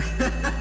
Ha ha ha!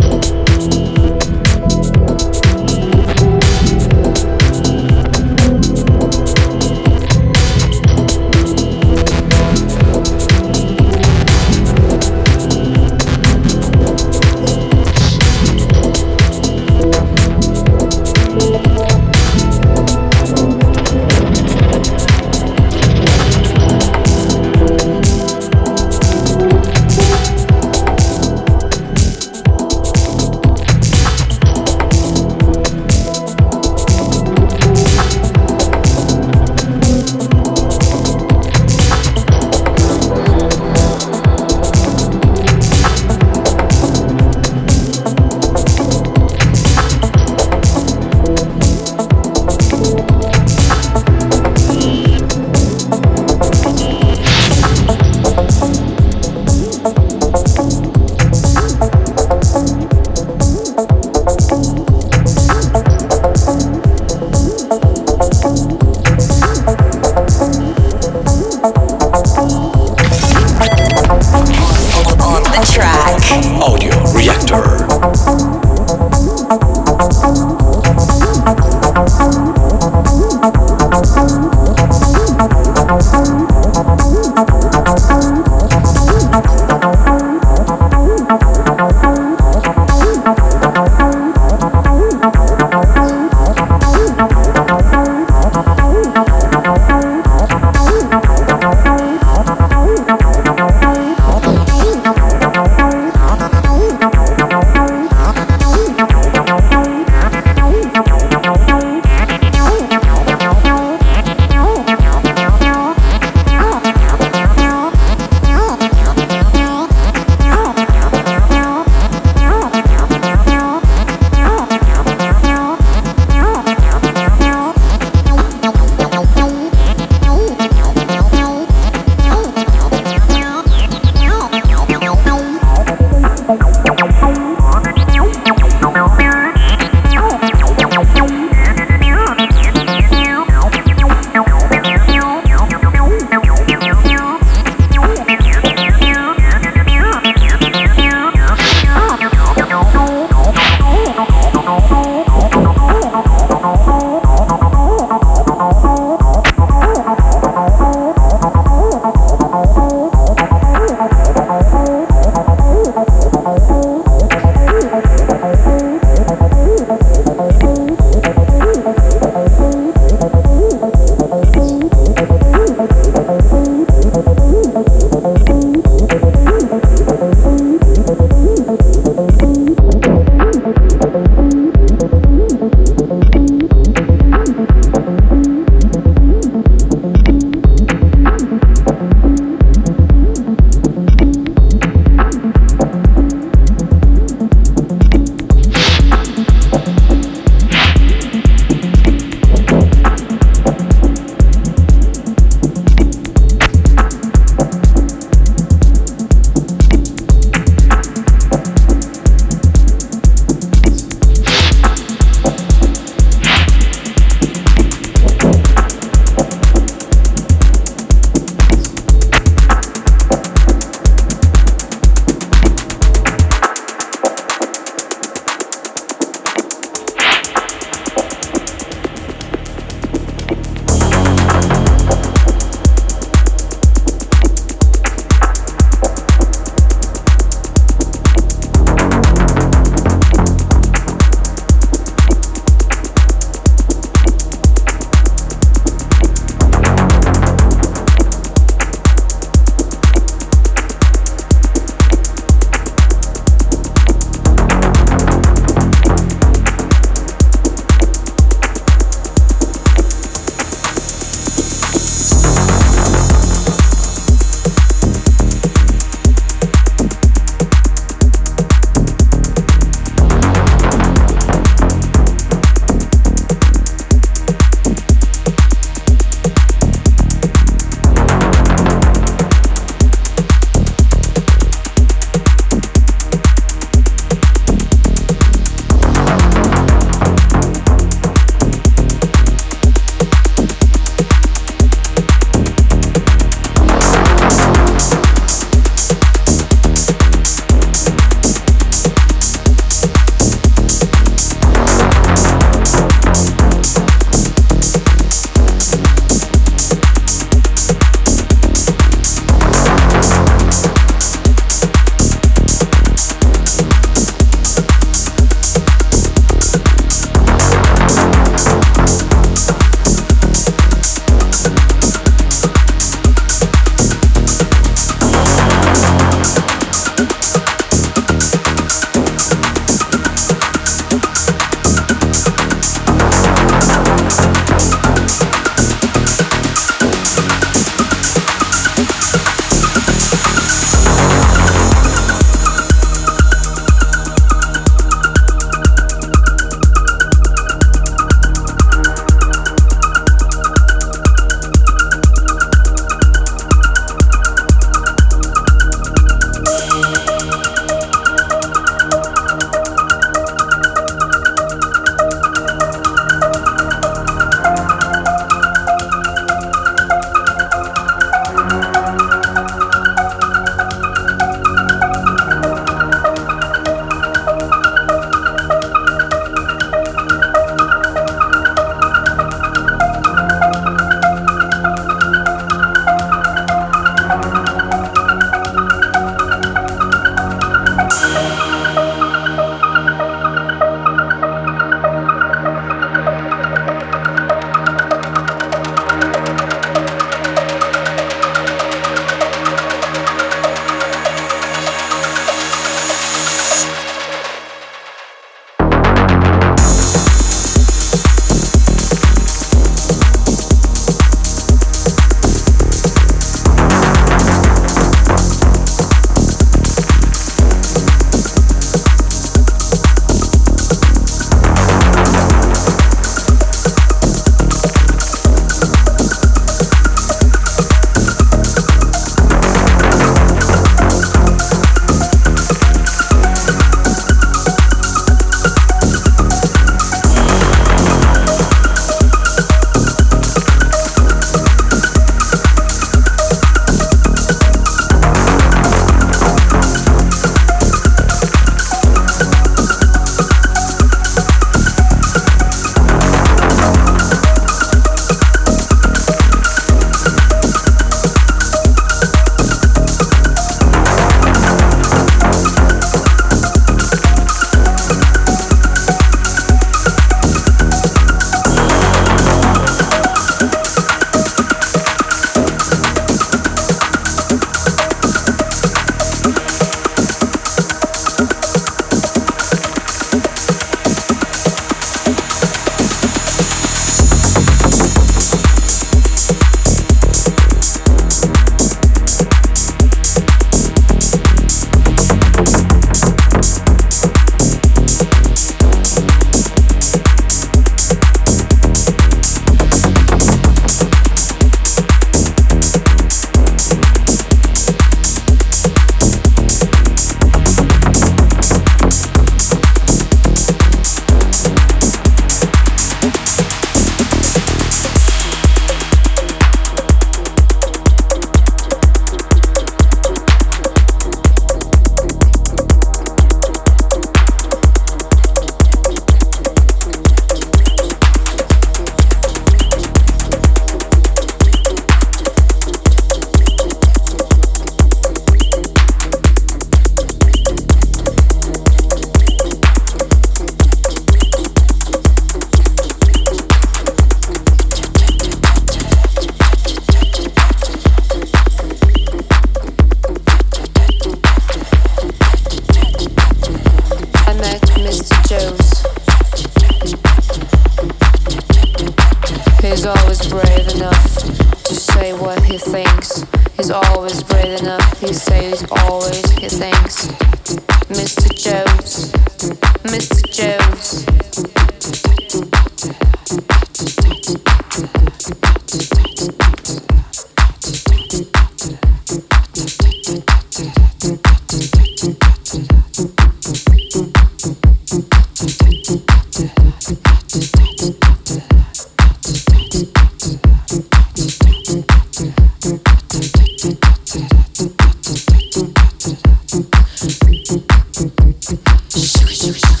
Thank